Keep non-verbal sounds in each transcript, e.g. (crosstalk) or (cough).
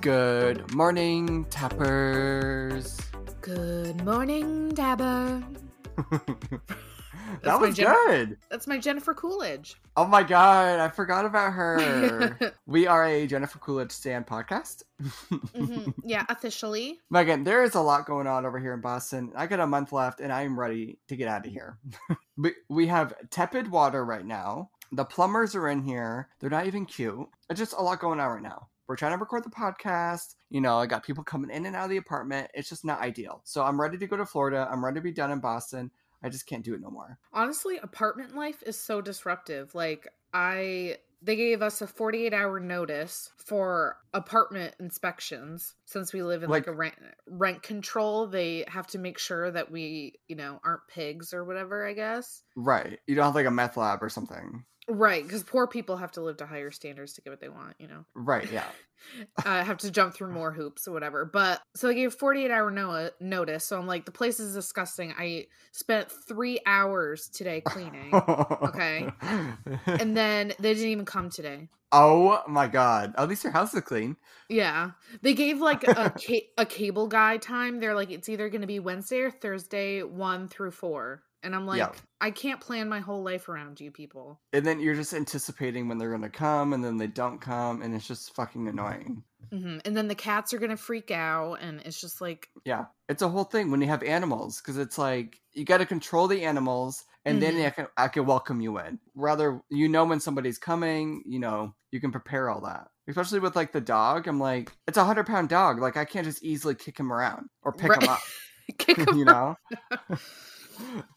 Good morning, tappers. Good morning, Dabber. (laughs) that was Jen- good. That's my Jennifer Coolidge. Oh my god, I forgot about her. (laughs) we are a Jennifer Coolidge stand podcast. Mhm. (laughs) Yeah, officially. Megan, there is a lot going on over here in Boston. I got a month left and I am ready to get out of here. we, we have tepid water right now. The plumbers are in here. They're not even cute. It's just a lot going on right now. We're trying to record the podcast. You know, I got people coming in and out of the apartment. It's just not ideal. So I'm ready to go to Florida. I'm ready to be done in Boston. I just can't do it no more. Honestly, apartment life is so disruptive. Like, I. They gave us a 48 hour notice for apartment inspections since we live in like, Like- a rent rent control. They have to make sure that we, you know, aren't pigs or whatever, I guess. Right. You don't have like a meth lab or something. Right, because poor people have to live to higher standards to get what they want, you know. Right. Yeah. (laughs) uh, have to jump through more hoops or whatever. But so they gave 48 hour no- notice. So I'm like, the place is disgusting. I spent three hours today cleaning. Okay. (laughs) and then they didn't even come today. oh my god. At least your house is clean. Yeah. They gave like a, (laughs) ca- a cable guy time. They're like, it's either going to be Wednesday or Thursday, one through four. And I'm like, Yeah. I can't plan my whole life around you people. And then you're just anticipating when they're gonna come, and then they don't come, and it's just fucking annoying. hmm And then the cats are going to freak out. And it's just like, Yeah, it's a whole thing when you have animals because it's like you got to control the animals, and then Mhm. I can I can welcome you in. Rather, you know when somebody's coming, you know you can prepare all that. Especially with like the dog, I'm like it's a hundred pound dog. Like I can't just easily kick him around or pick him Right. up. (laughs) kick 'em (laughs) you know. (laughs)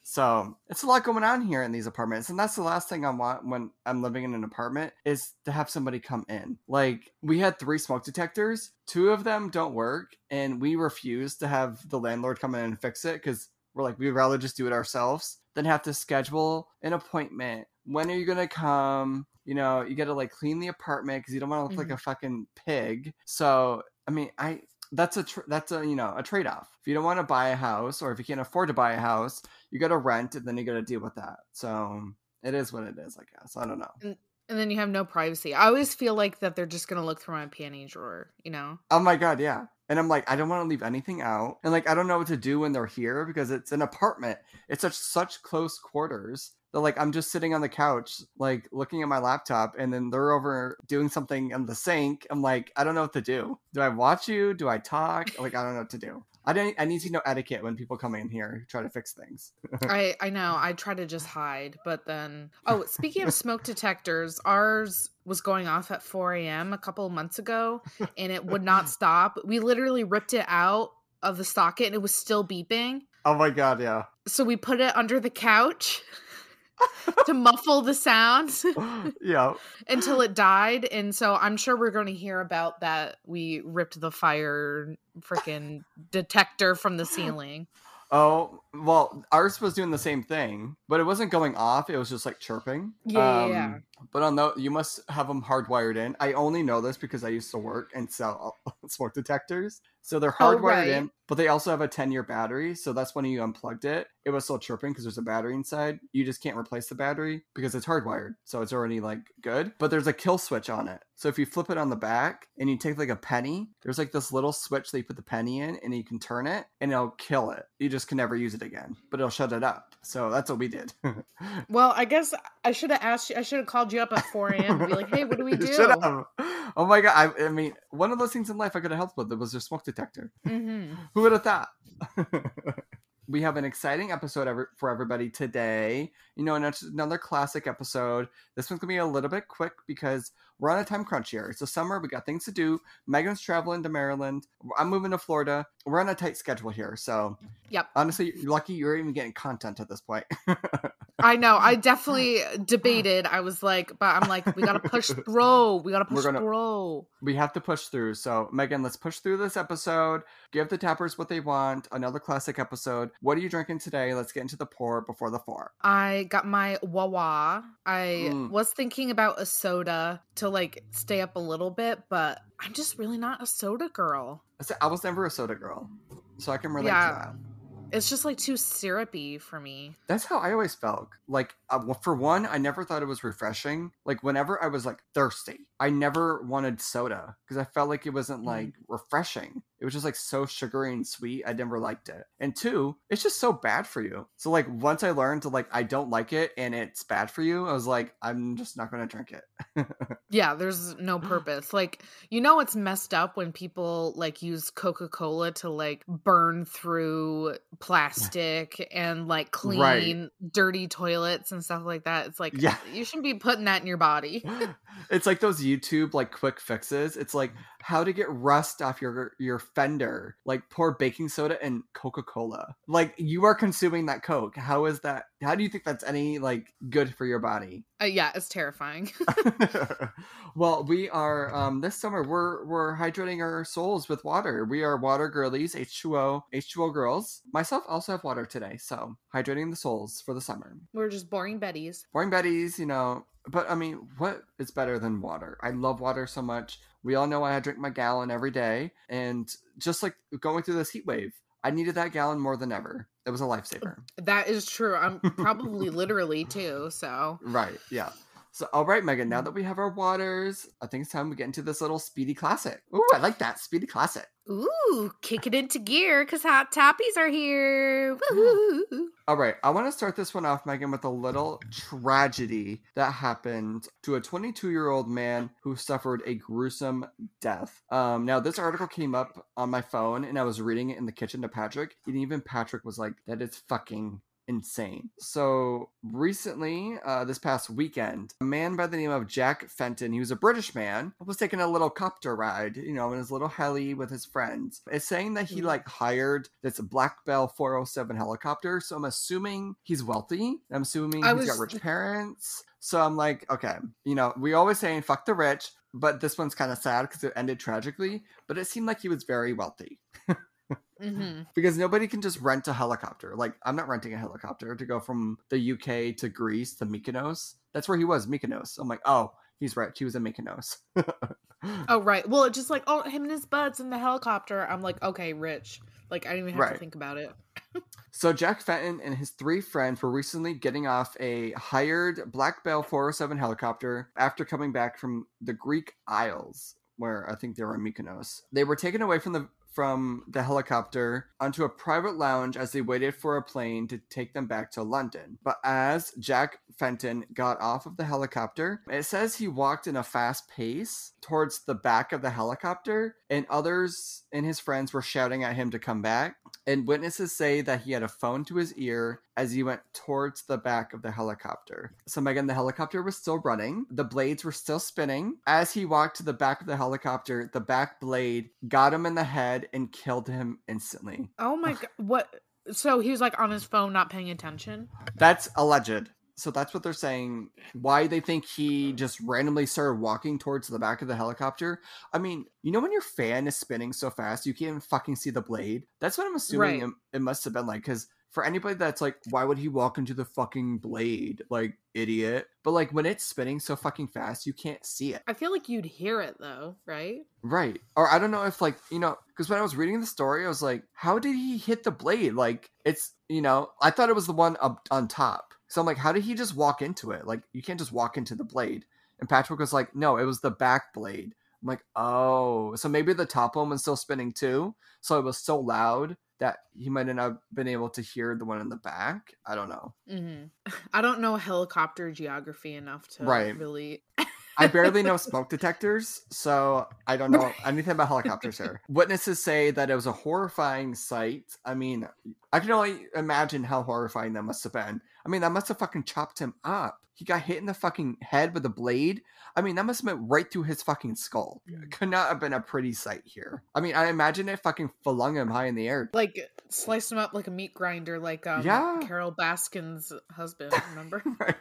so it's a lot going on here in these apartments, and that's the last thing I want when I'm living in an apartment is to have somebody come in. Like we had three smoke detectors, two of them don't work, and we refuse to have the landlord come in and fix it because we're like we'd rather just do it ourselves than have to schedule an appointment. When are you gonna come? You know, you got to like clean the apartment because you don't want to look like mm-hmm. a fucking pig. So I mean, I that's a tr- that's a you know a trade off. If you don't want to buy a house or if you can't afford to buy a house, you got to rent and then you got to deal with that. So it is what it is, I guess. I don't know. and then you have no privacy. I always feel like that they're just gonna look through my panty drawer, you know? Oh my god, yeah. And I'm like, I don't want to leave anything out, and like I don't know what to do when they're here because it's an apartment. It's such such close quarters. That like I'm just sitting on the couch, like looking at my laptop, and then they're over doing something in the sink. I'm like, I don't know what to do. Do I watch you? Do I talk? Like I don't know what to do. I don't. I need to know etiquette when people come in here try to fix things. I I know. I try to just hide, but then oh, speaking of smoke detectors, ours was going off at 4 a.m. a couple of months ago, and it would not (laughs) stop. We literally ripped it out of the socket, and it was still beeping. Oh my god, yeah. So we put it under the couch (laughs) to muffle the sounds (laughs) yeah. until it died. And so I'm sure we're going to hear about that. We ripped the fire freaking detector from the (gasps) ceiling. Oh, well, ours was doing the same thing, but it wasn't going off. It was just like chirping. Yeah, yeah, um, yeah. But on the, you must have them hardwired in. I only know this because I used to work and sell (laughs) smoke detectors. So they're Oh, hardwired right. in, but they also have a 10 year battery. So that's when you unplugged it. It was still chirping because there's a battery inside. You just can't replace the battery because it's hardwired. So it's already like good. But there's a kill switch on it. So if you flip it on the back and you take like a penny, there's like this little switch that you put the penny in and you can turn it and it'll kill it. You just can never use it again, but it'll shut it up. So that's what we did. (laughs) Well, I guess I should have asked you. I should have called you up at 4 a.m. and be like, "Hey, what do we (laughs) do?" Shut up. Oh my god. I, I mean, one of those things in life I could have helped with was their smoke detector. hmm (laughs) Who would have thought? we have an exciting episode for everybody today. You know, another classic episode. This one's gonna be a little bit quick because we're on a time crunch here. It's the summer. We got things to do. Megan's traveling to Maryland. I'm moving to Florida. We're on a tight schedule here. So, Yep. honestly, you're lucky you're even getting content at this point. (laughs) I know. I definitely debated. I was like, but I'm like, we gotta (laughs) push through. We gotta push gonna- through. we have to push through. So, Megan, let's push through this episode. Give the tappers what they want. Another classic episode. What are you drinking today? Let's get into the pour before the four. I got my Wawa. I Mm. was thinking about a soda to like stay up a little bit, but I'm just really not a soda girl. I was never a soda girl, so I can relate Yeah. to that. It's just like too syrupy for me. That's how I always felt. Like, uh, for one, I never thought it was refreshing. Like, whenever I was like thirsty, I never wanted soda because I felt like it wasn't like Mm. refreshing. It was just like so sugary and sweet. I never liked it. And two, it's just so bad for you. So like once I learned to like I don't like it and it's bad for you, I was like I'm just not going to drink it. (laughs) Yeah, there's no purpose. Like, you know, it's messed up when people like use Coca Cola to like burn through plastic and like clean Right. dirty toilets and stuff like that. It's like, Yeah. you shouldn't be putting that in your body. (laughs) it's like those YouTube like quick fixes. It's like how to get rust off your your fender. Like pour baking soda and Coca Cola. Like you are consuming that Coke. How is that? How do you think that's any like good for your body? Uh, yeah, it's terrifying. (laughs) (laughs) well, we are um this summer we're we're hydrating our souls with water. We are water girlies, H2O, H2O girls. Myself also have water today, so hydrating the souls for the summer. We're just boring Betties. Boring Betty's, you know, but I mean, what is better than water? I love water so much. We all know I drink my gallon every day, and just like going through this heat wave, I needed that gallon more than ever. It was a uh, lifesaver. That is true. I'm probably (laughs) literally too. So, Right, yeah. So, all right, Megan, now that we have our waters, I think it's time we get into this little speedy classic. Ooh, I like that. Speedy classic. ooh, kick it into gear because hot toppies are here. Woo-hoo. All right, I want to start this one off, Megan, with a little tragedy that happened to a 22 year old man who suffered a gruesome death. Um, now, this article came up on my phone and I was reading it in the kitchen to Patrick, and even Patrick was like, that is fucking insane. So recently, uh, this past weekend, a man by the name of Jack Fenton, he was a British man, was taking a little copter ride, you know, in his little heli with his friends. It's saying that he Mhm. like hired this Black Bell 407 helicopter. So I'm assuming he's wealthy. I'm assuming I he's got rich parents. So I'm like, okay, you know, we always saying fuck the rich, but this one's kind of sad because it ended tragically. But it seemed like he was very wealthy (laughs) Mhm. (laughs) because nobody can just rent a helicopter. Like I'm not renting a helicopter to go from the UK to Greece to Mykonos. That's where he was, Mykonos. I'm like, oh, he's rich. He was in Mykonos. Oh, (laughs) right. Well, it's just like, oh, him and his buds in the helicopter. I'm like, okay, rich. Like, I didn't even have to think about it. (laughs) So Jack Fenton and his three friends were recently getting off a hired Black Bell 407 helicopter after coming back from the Greek Isles, where I think they were in Mykonos. They were taken away from the from the helicopter onto a private lounge as they waited for a plane to take them back to London. But as Jack Fenton got off of the helicopter, it says he walked in a fast pace towards the back of the helicopter, and others and his friends were shouting at him to come back. And witnesses say that he had a phone to his ear as he went towards the back of the helicopter. So, Megan, the helicopter was still running. The blades were still spinning. As he walked to the back of the helicopter, the back blade got him in the head and killed him instantly. Oh my god. What? So he was like on his phone, not paying attention. That's alleged. So that's what they're saying. Why they think he just randomly started walking towards the back of the helicopter. I mean, you know when your fan is spinning so fast you can't even fucking see the blade? That's what I'm assuming Right. it, it must have been like. Because for anybody that's like, why would he walk into the fucking blade? Like, idiot. But like when it's spinning so fucking fast, you can't see it. I feel like you'd hear it though, right? Right. Or I don't know if like, you know, because when I was reading the story, I was like, how did he hit the blade? Like it's, you know, I thought it was the one up on top. So I'm like, how did he just walk into it? Like you can't just walk into the blade. And Patrick was like, no, it was the back blade. I'm like, oh, so maybe the top one was still spinning too. So it was so loud that he might not have been able to hear the one in the back. I don't know. hmm (laughs) I don't know helicopter geography enough to Right. really. (laughs) I barely know smoke detectors, so I don't know anything about helicopters here. (laughs) Witnesses say that it was a horrifying sight. I mean, I can only imagine how horrifying that must have been. I mean, that must have fucking chopped him up. He got hit in the fucking head with a blade. I mean, that must have went right through his fucking skull. Could not have been a pretty sight here. I mean, I imagine it fucking flung him high in the air. Like sliced him up like a meat grinder, like um, Yeah. Carole Baskin's husband. (laughs) Remember? (laughs) Right.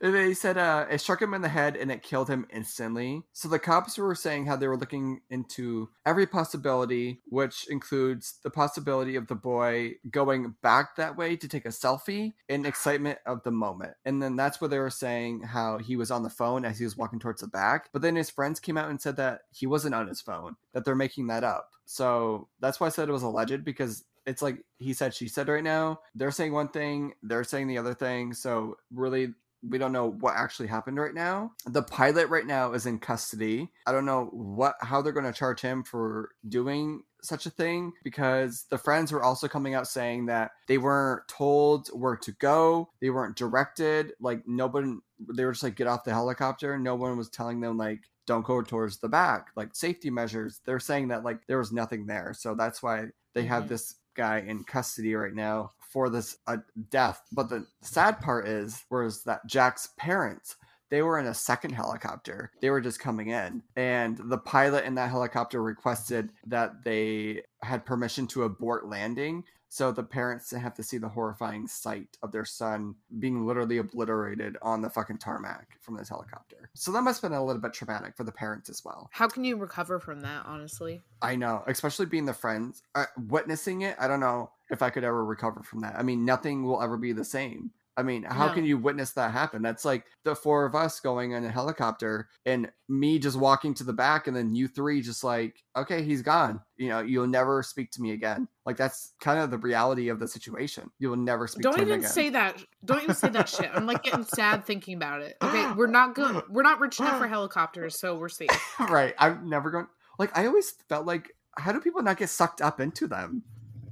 (laughs) they said uh, it struck him in the head and it killed him instantly. So the cops were saying how they were looking into every possibility, which includes the possibility of the boy going back that way to take a selfie in excitement of the moment. And then that's where they were saying how he was on the phone as he was walking towards the back. But then his friends came out and said that he wasn't on his phone, that they're making that up. So that's why I said it was alleged because it's like he said, she said right now. They're saying one thing, they're saying the other thing. So really, we don't know what actually happened right now. The pilot right now is in custody. I don't know what how they're going to charge him for doing such a thing because the friends were also coming out saying that they weren't told where to go, they weren't directed, like nobody they were just like get off the helicopter, no one was telling them like don't go towards the back, like safety measures. They're saying that like there was nothing there. So that's why they have Mhm. this guy in custody right now for this uh, death. But the sad part is, was that Jack's parents, they were in a second helicopter. They were just coming in, and the pilot in that helicopter requested that they had permission to abort landing. So the parents didn't have to see the horrifying sight of their son being literally obliterated on the fucking tarmac from this helicopter. So that must have been a little bit traumatic for the parents as well. How can you recover from that, honestly? I know, especially being the friends, uh, witnessing it. I don't know if I could ever recover from that. I mean, nothing will ever be the same. I mean, how No. can you witness that happen? That's like the four of us going in a helicopter and me just walking to the back, and then you three just like, okay, he's gone. You know, you'll never speak to me again. Like that's kind of the reality of the situation. You will never speak to me again. Don't even again. say that. Don't even say that shit. I'm like getting (laughs) sad thinking about it. Okay, we're (laughs) not good. We're not rich enough for (laughs) helicopters, so we're safe. right. I'm never going. Like I always felt like, how do people not get sucked up into them?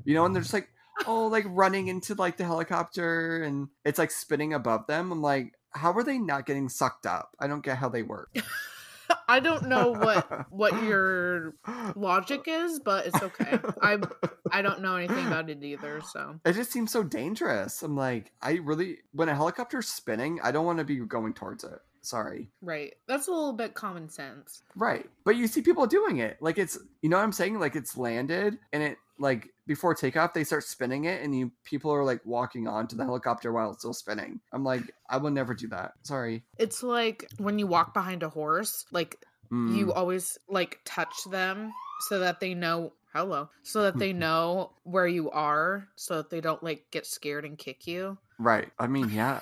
You know, and they're just like, oh, like running into like the helicopter, and it's like spinning above them. I'm like, how are they not getting sucked up? I don't get how they work. (laughs) I don't know what what your (laughs) logic is, but it's okay. I I don't know anything about it either, so It just seems so dangerous. I'm like, I really, when a helicopter's spinning, I don't want to be going towards it. Sorry. right. That's a little bit common sense. Right. But you see people doing it. Like it's you know what I'm saying? Like it's landed and it like before takeoff they start spinning it and you people are like walking onto the helicopter while it's still spinning. I'm like, I will never do that. Sorry. It's like when you walk behind a horse, like Mm, you always like touch them so that they know hello so that they know where you are so that they don't like get scared and kick you right. I mean, yeah.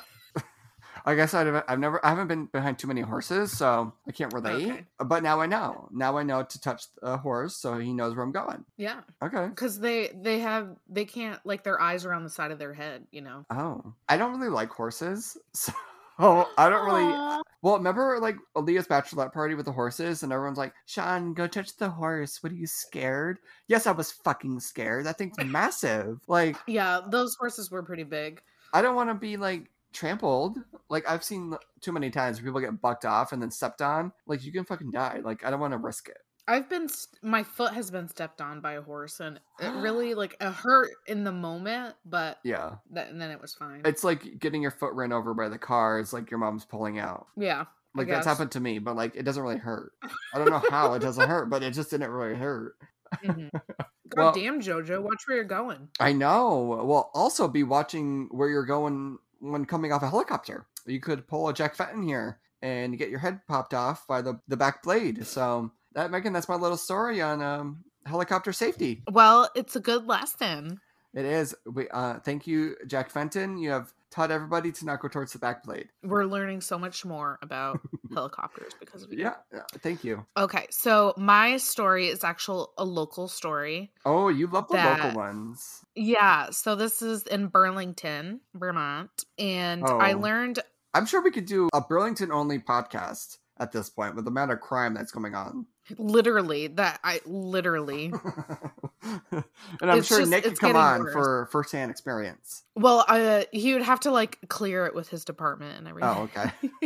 I guess I've, I've never I haven't been behind too many horses, so I can't relate. Okay. But now I know. Now I know to touch a horse, so he knows where I'm going. yeah Okay. because they they have they can't like their eyes are on the side of their head you know Oh, I don't really like horses, (laughs) so I don't really. Aw. Well, remember like Aaliyah's bachelorette party with the horses, and everyone's like, "Sean, go touch the horse. What are you scared?" Yes, I was fucking scared. That thing's massive. Like, yeah those horses were pretty big I don't want to be like trampled. Like I've seen too many times where people get bucked off and then stepped on. Like you can fucking die. Like I don't want to risk it. i've been st- my foot has been stepped on by a horse and it (gasps) really like it hurt in the moment but Yeah, that, and then it was fine it's like getting your foot ran over by the car. It's like your mom's pulling out. yeah Like that's happened to me, but like it doesn't really hurt. (laughs) I don't know how it doesn't hurt, but it just didn't really hurt. Mhm. (laughs) god Well- damn jojo watch where you're going I know. Well, also be watching where you're going when coming off a helicopter. You could pull a Jack Fenton here and get your head popped off by the the back blade. So that Megan, that's my little story on um, helicopter safety. well it's a good lesson It is. We uh, thank you, Jack Fenton. You have taught everybody to not go towards the back blade. we're learning so much more about (laughs) helicopters because of you. Yeah, yeah, thank you. Okay, so my story is actual a local story. Oh, you love the That- local ones. Yeah, so this is in Burlington, Vermont, and I Oh. learned I'm sure we could do a Burlington only podcast at this point with the amount of crime that's going on. Literally that I literally. (laughs) and I'm It's sure just- Nick could come on worse. for firsthand experience. Well, uh, he would have to like clear it with his department and everything. Oh,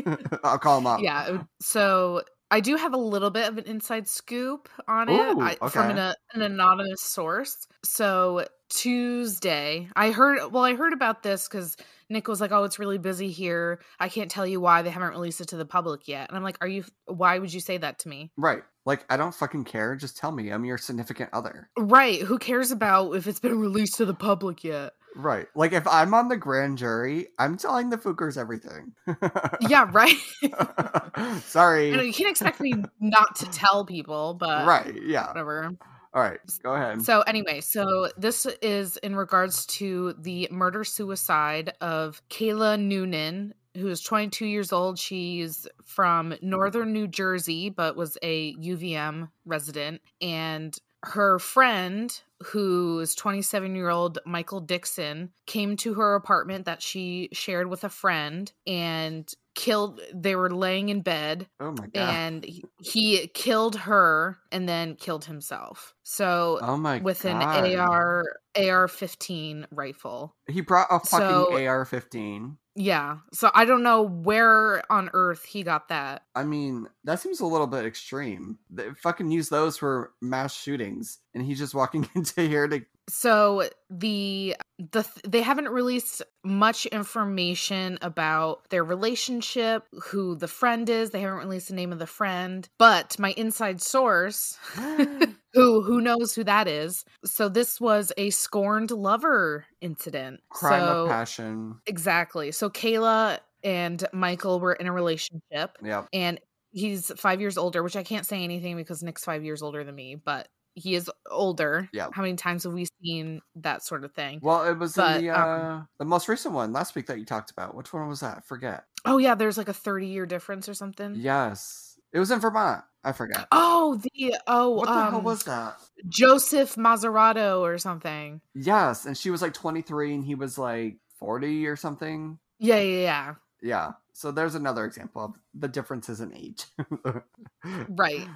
okay. (laughs) (laughs) I'll call him up. yeah. So I do have a little bit of an inside scoop on it Ooh, I, from okay. an, an anonymous source. So Tuesday, I heard. Well, I heard about this because Nick was like, "Oh, it's really busy here. I can't tell you why they haven't released it to the public yet." And I'm like, "Are you? Why would you say that to me?" Right. Like, I don't fucking care. Just tell me. I'm your significant other. Right? Who cares about if it's been released to the public yet? Right. Like, if I'm on the grand jury, I'm telling the Fookers everything. (laughs) yeah, right. (laughs) Sorry. You can't expect me not to tell people, but right. Yeah. whatever. All right. Go ahead. So anyway, so this is in regards to the murder suicide of Kayla Noonan, who is 22 years old. She's from northern New Jersey, but was a UVM resident. And her friend, who is 27 year old Mikal Dixon, came to her apartment that she shared with a friend and killed they were laying in bed Oh my god. and he, he killed her and then killed himself so oh my with an ar ar-15 rifle He brought a fucking So- AR-15. yeah so i don't know where on earth he got that I mean, that seems a little bit extreme. They fucking use those for mass shootings, and he's just walking (laughs) into here to. So the the they haven't released much information about their relationship who the friend is. They haven't released the name of the friend. But my inside source ah. (laughs) who who knows who that is. So this was a scorned lover incident. Crime so of passion. exactly. So kayla and mikal were in a relationship Yeah. and he's five years older which i can't say anything because nick's five years older than me but he is older Yeah. how many times have we seen that sort of thing Well, it was But, the uh, um, the most recent one last week that you talked about. Which one was that? Forget. oh yeah there's like a 30 year difference or something Yes, it was in Vermont. I forget. oh the oh What the um, hell was that? joseph mazarato or something Yes, and she was like 23 and he was like 40 or something. yeah yeah yeah Yeah. So there's another example of the differences in age. (laughs) Right.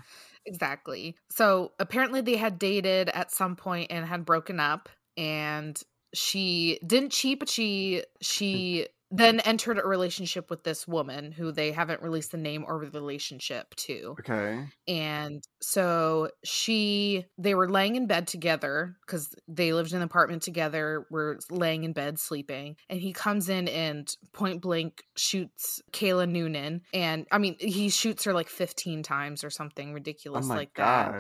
Exactly. So apparently they had dated at some point and had broken up and she didn't cheat but she mm. she then entered a relationship with this woman who they haven't released the name or the relationship to. Okay. And so she they were laying in bed together cuz they lived in an apartment together, were laying in bed sleeping, and he comes in and point blank shoots Kayla Noonan and I mean he shoots her like 15 times or something Oh ridiculous my like that.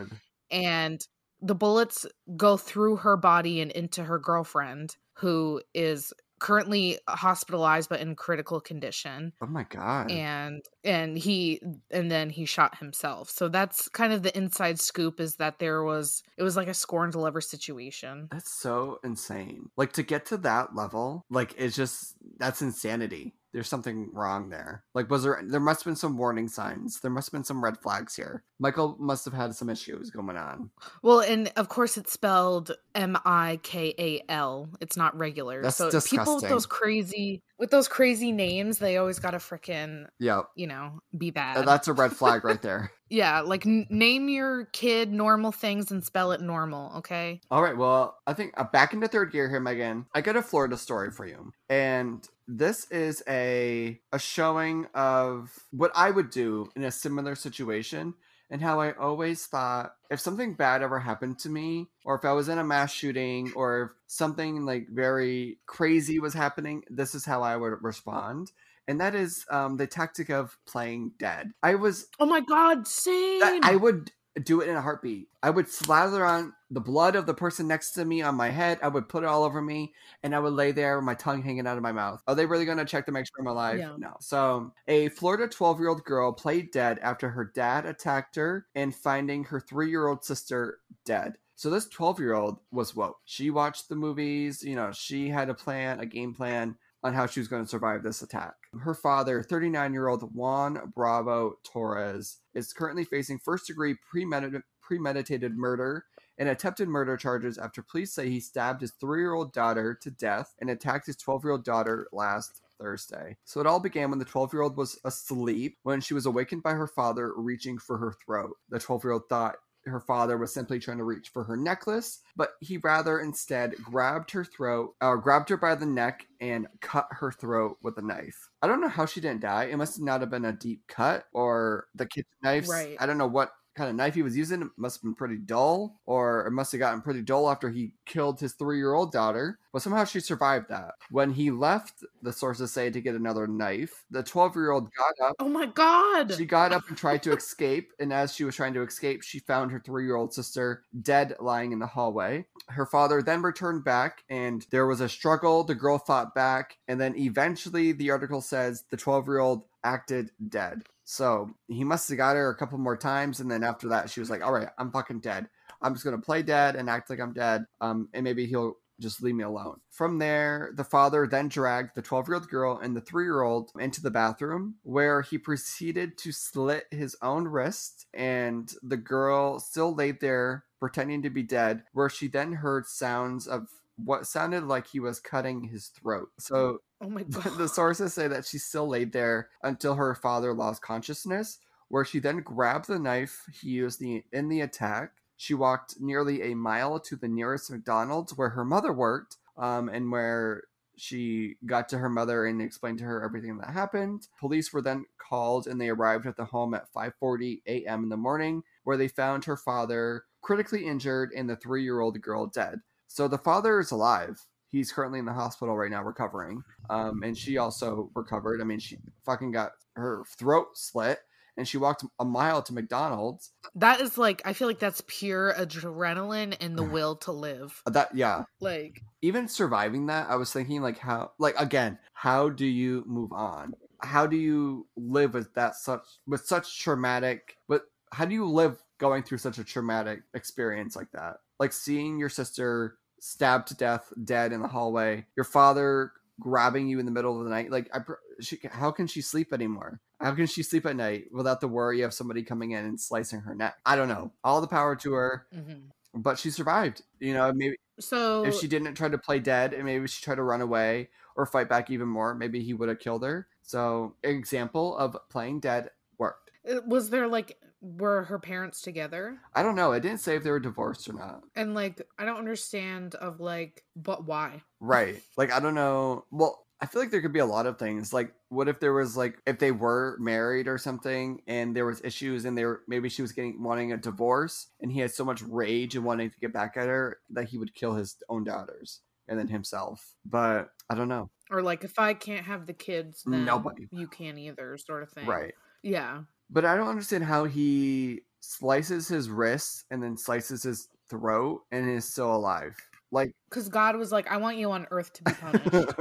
And the bullets go through her body and into her girlfriend who is currently hospitalized but in critical condition Oh my god. and and he and then he shot himself so that's kind of the inside scoop is that there was it was like a scorned lover situation That's so insane. Like to get to that level, like it's just that's insanity. There's something wrong there. Like was there there must have been some warning signs. There must have been some red flags here. Mikal must have had some issues going on. well and of course it's spelled m-i-k-a-l it's not regular That's so people with those crazy with those crazy names they always gotta frickin' Yeah. you know be bad That's a red flag right there. (laughs) yeah like n- name your kid normal things and spell it normal okay All right, well, I think uh, back into third gear here, Megan. I got a Florida story for you, and this is a a showing of what I would do in a similar situation, and how I always thought if something bad ever happened to me, or if I was in a mass shooting, or if something like very crazy was happening, this is how I would respond. And that is um, the tactic of playing dead. I was oh my god same I would do it in a heartbeat. I would slather on the blood of the person next to me on my head. I would put it all over me, and I would lay there with my tongue hanging out of my mouth. Are they really going to check to make sure I'm alive? Yeah. No. So, a Florida 12 year old girl played dead after her dad attacked her and finding her three year old sister dead. So this 12 year old was woke. She watched the movies, you know, she had a plan, a game plan on how she was going to survive this attack. Her father, 39 year old Juan Bravo Torres, is currently facing first degree premeditated, premeditated murder and attempted murder charges after police say he stabbed his three year old daughter to death and attacked his 12 year old daughter last Thursday. So it all began when the 12 year old was asleep when she was awakened by her father reaching for her throat. The 12 year old thought her father was simply trying to reach for her necklace, but he rather instead grabbed her throat, or grabbed her by the neck and cut her throat with a knife. I don't know how she didn't die. It must not have been a deep cut or the kitchen knives. Right. I don't know what kind of knife he was using. It must have been pretty dull, or it must have gotten pretty dull after he killed his three year old daughter. But somehow she survived that. When he left, the sources say to get another knife, the 12 year old got up oh my god she got up and tried to escape, and as she was trying to escape, she found her three year old sister dead lying in the hallway. Her father then returned back, and there was a struggle. The girl fought back, and then eventually, the article says the 12 year old acted dead. So he must have got her a couple more times, and then after that, she was like, All right, I'm fucking dead. I'm just gonna play dead and act like I'm dead. Um, and maybe he'll just leave me alone. From there, the father then dragged the 12 year old girl and the three year old into the bathroom where he proceeded to slit his own wrist, and the girl still laid there pretending to be dead, where she then heard sounds of what sounded like he was cutting his throat. So Oh my (laughs) god. the sources say that she still laid there until her father lost consciousness, where she then grabbed the knife he used the, in the attack. She walked nearly a mile to the nearest McDonald's where her mother worked, um, and where she got to her mother and explained to her everything that happened. Police were then called and they arrived at the home at 5:40 a.m. in the morning, where they found her father critically injured and the three-year-old girl dead. So the father is alive. He's currently in the hospital right now recovering. Um, and she also recovered. I mean, she fucking got her throat slit and she walked a mile to McDonald's. That is like I feel like that's pure adrenaline and the will to live. Uh, That yeah, Like even surviving that, I was thinking like how like again, how do you move on? How do you live with that such with such traumatic but how do you live going through such a traumatic experience like that? Like seeing your sister stabbed to death dead in the hallway, your father grabbing you in the middle of the night. Like I she how can she sleep anymore? How can she sleep at night without the worry of somebody coming in and slicing her neck? I don't know. All the power to her, mhm. but she survived. You know, maybe so if she didn't try to play dead and maybe she tried to run away or fight back even more, maybe he would have killed her. So, example of playing dead worked. uh, was there like were her parents together? I don't know. It didn't say if they were divorced or not. And like I don't understand of like but why? Right. Like, I don't know. Well, I feel like there could be a lot of things. Like, what if there was like if they were married or something and there was issues and there maybe she was getting wanting a divorce and he had so much rage and wanting to get back at her that he would kill his own daughters and then himself. But I don't know. Or like if I can't have the kids, then Nobody. you can't either, sort of thing. Right. Yeah. But I don't understand how he slices his wrists and then slices his throat and is still alive. Like Because God was like, I want you on earth to be punished.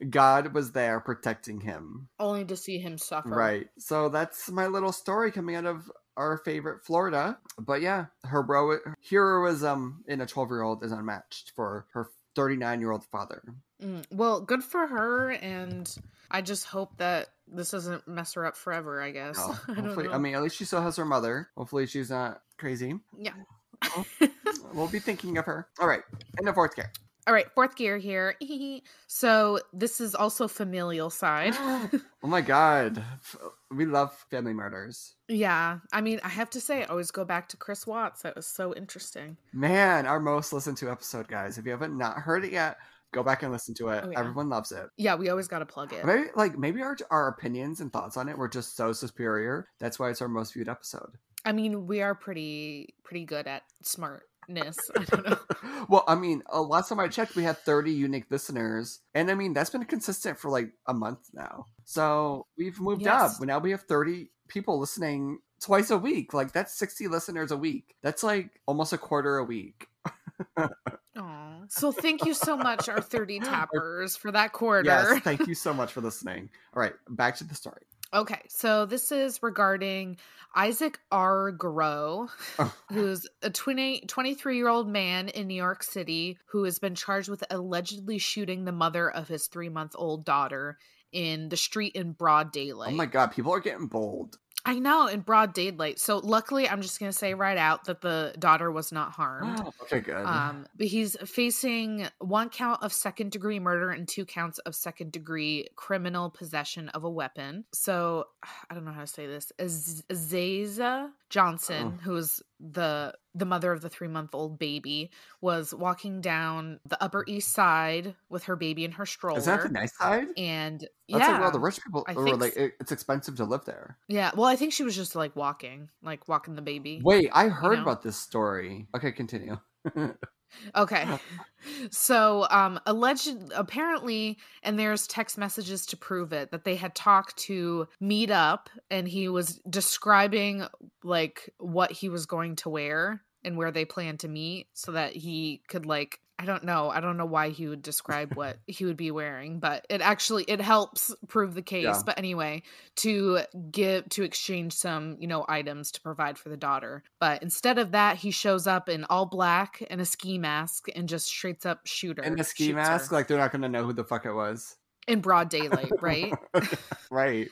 (laughs) God was there protecting him. only to see him suffer. Right. So that's my little story coming out of our favorite Florida. But yeah, heroic heroism in a 12 year old is unmatched for her 39 year old father. Mm, well, good for her, and I just hope that this doesn't mess her up forever. I guess. Oh, (laughs) I don't hopefully, know. I mean, at least she still has her mother. Hopefully, she's not crazy. yeah. We'll (laughs) be thinking of her. All right. And the fourth gear. All right, fourth gear here. (laughs) so this is also familial side. oh my god. We love family murders. yeah, I mean, I have to say, I always go back to Chris Watts. That was so interesting. Man, our most listened to episode, guys. If you haven't not heard it yet, go back and listen to it. Oh, yeah. Everyone loves it. Yeah, we always got to plug it. Maybe like maybe our our opinions and thoughts on it were just so superior. That's why it's our most viewed episode. I mean, we are pretty pretty good at smartness. (laughs) I don't know. (laughs) well, I mean, uh, last time I checked, we had 30 unique listeners, and I mean that's been consistent for like a month now. So we've moved Yes. up. Now we have 30 people listening twice a week. Like that's 60 listeners a week. That's like almost a quarter a week. (laughs) So thank you so much, our 30 (laughs) tappers, for that quarter. Yes, thank you so much (laughs) for listening. All right, back to the story. Okay, so this is regarding Isaac R. Grow, Oh. who's a 20, 23 year old man in New York City who has been charged with allegedly shooting the mother of his three month old daughter in the street in broad daylight. Oh my god, people are getting bold. I know, in broad daylight. So luckily, I'm just going to say right out that the daughter was not harmed. Oh, okay, good. Um, but he's facing one count of second degree murder and two counts of second degree criminal possession of a weapon. So (sighs) I don't know how to say this. Az- Azaza Johnson, Oh. who's the the mother of the three month old baby, was walking down the Upper East Side with her baby in her stroller. Is that the nice side? and That's yeah, like where all the rich people, I or think like it, it's expensive to live there. yeah. Well, I think she was just like walking, like walking the baby. Wait, I heard know? about this story. Okay, continue. (laughs) Okay. So, um alleged apparently and there's text messages to prove it that they had talked to meet up and he was describing like what he was going to wear and where they planned to meet so that he could like I don't know. I don't know why he would describe what (laughs) he would be wearing, but it actually it helps prove the case. Yeah. But anyway, to give to exchange some, you know, items to provide for the daughter. But instead of that, he shows up in all black and a ski mask and just straight up shoot her. In the ski mask, her like they're not gonna know who the fuck it was. in broad daylight, (laughs) right? (laughs) right.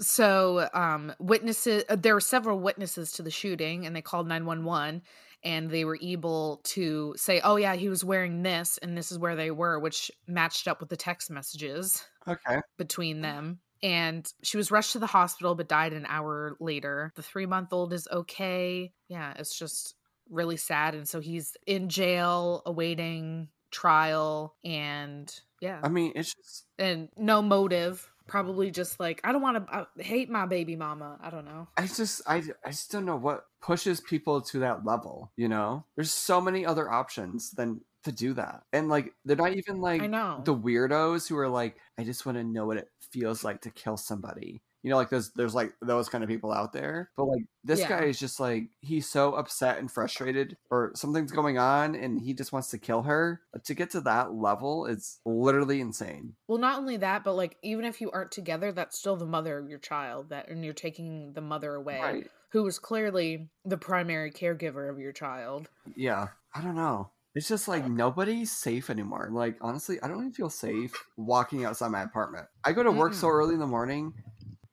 so um witnesses uh, there were several witnesses to the shooting and they called 911 and they were able to say oh yeah he was wearing this and this is where they were which matched up with the text messages Okay. between mm. them and she was rushed to the hospital but died an hour later. The three month old is okay. Yeah it's just really sad and so he's in jail awaiting trial and yeah. I mean, it's just and no motive probably just like i don't want to I hate my baby mama i don't know I just I I just don't know what pushes people to that level, you know? There's so many other options than to do that. And like they're not even like i know the weirdos who are like, I just want to know what it feels like to kill somebody. You know, like there's there's like those kind of people out there. But like this Yeah. guy is just like he's so upset and frustrated or something's going on and he just wants to kill her. But to get to that level is literally insane. well not only that but like even if you aren't together that's still the mother of your child that and you're taking the mother away Right. who was clearly the primary caregiver of your child Yeah. I don't know. It's just like nobody's safe anymore. Like honestly, I don't even feel safe walking outside my apartment. I go to work so Mm-mm. early in the morning.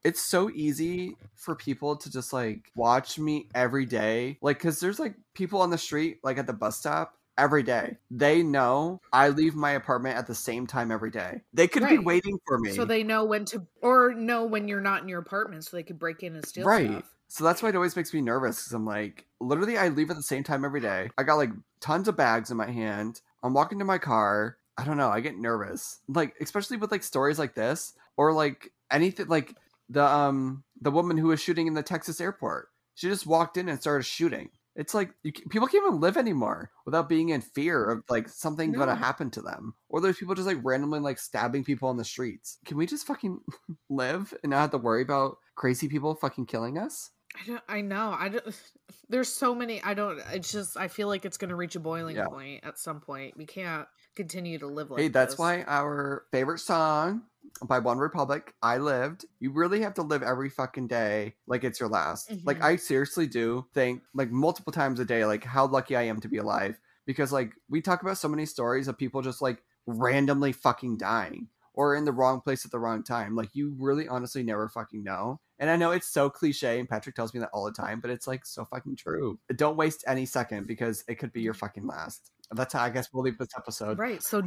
It's so easy for people to just like watch me every day. Like cuz there's like people on the street like at the bus stop every day. They know I leave my apartment at the same time every day. They could be waiting for me. so they know when to or know when you're not in your apartment so they could break in and steal right. stuff So that's why it always makes me nervous because I'm like, literally, I leave at the same time every day. I got like tons of bags in my hand. I'm walking to my car. I don't know. I get nervous, like especially with like stories like this or like anything like the um the woman who was shooting in the Texas airport. She just walked in and started shooting. It's like you, people can't even live anymore without being in fear of like something No. gonna happen to them. Or there's people just like randomly like stabbing people on the streets. Can we just fucking (laughs) live and not have to worry about crazy people fucking killing us? I don't. I know. I don't. (sighs) There's so many. I don't. It's just. I feel like it's going to reach a boiling Yeah. point at some point. We can't continue to live like. hey, that's this. why our favorite song by OneRepublic, I Lived, you really have to live every fucking day like it's your last. Like, Mhm. I seriously do think, like, multiple times a day, like, how lucky I am to be alive. Because, like, we talk about so many stories of people just, like, randomly fucking dying or in the wrong place at the wrong time. Like, you really honestly never fucking know. And I know it's so cliche, and Patrick tells me that all the time, but it's, like, so fucking true. Don't waste any second because it could be your fucking last. That's how I guess we'll leave this episode. Right. So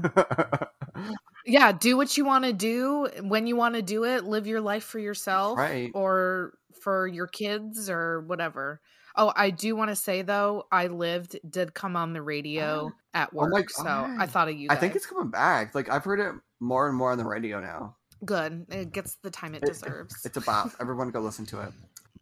(laughs) yeah, do what you want to do when you want to do it. Live your life for yourself, Right. or for your kids, or whatever. Oh, I do want to say though, I lived did come on the ah, radio at Oh work, my so. I thought of you. I think it's coming back. Like I've heard it more and more on the radio now. good. It gets the time it It- deserves. It's a bop. Everyone go listen to it.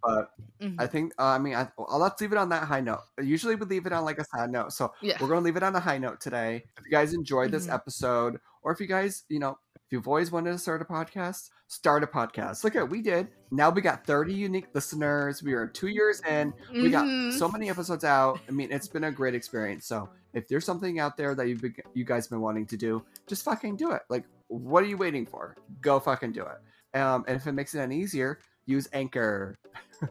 But Mhm. I think uh, I mean I, well, let's leave it on that high note. Usually we leave it on like a sad note, so yeah. we're gonna leave it on a high note today. If you guys enjoyed this Mhm. episode, or if you guys you know if you've always wanted to start a podcast, start a podcast. Look at we did. Now we got 30 unique listeners. We are two years in. We got Mhm. so many episodes out. I mean, it's been a great experience. So if there's something out there that you've been, you guys been wanting to do, just fucking do it. Like, what are you waiting for? Go fucking do it. Um, and if it makes it any easier, use Anchor.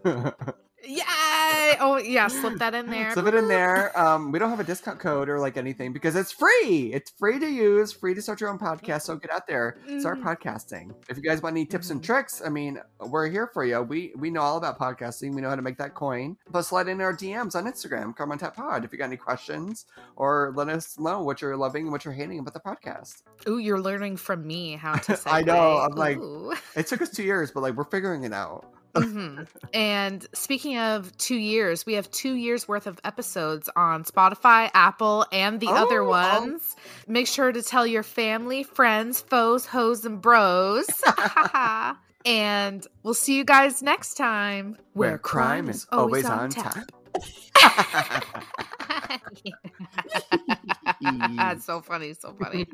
(laughs) Yay! Oh yeah, slip that in (laughs) there. Slip it in there. Um, we don't have a discount code or like anything because it's free. It's free to use, free to start your own podcast. So get out there, start Mhm. podcasting. If you guys want any tips and Mhm. tricks, I mean, we're here for you. We we know all about podcasting. We know how to make that coin. But slide in our DMs on Instagram, Crime on Tap Pod, if you got any questions, or let us know what you're loving and what you're hating about the podcast. Ooh, you're learning from me how to say. (laughs) I know, I'm like- Ooh. It took us two years, but like we're figuring it out. Hmm And speaking of two years, we have two years worth of episodes on Spotify, Apple, and the other Oh, oh. ones. Make sure to tell your family, friends, foes, hoes, and bros. (laughs) (laughs) and we'll see you guys next time. Where crime is always on tap. (laughs) That's so funny, so funny.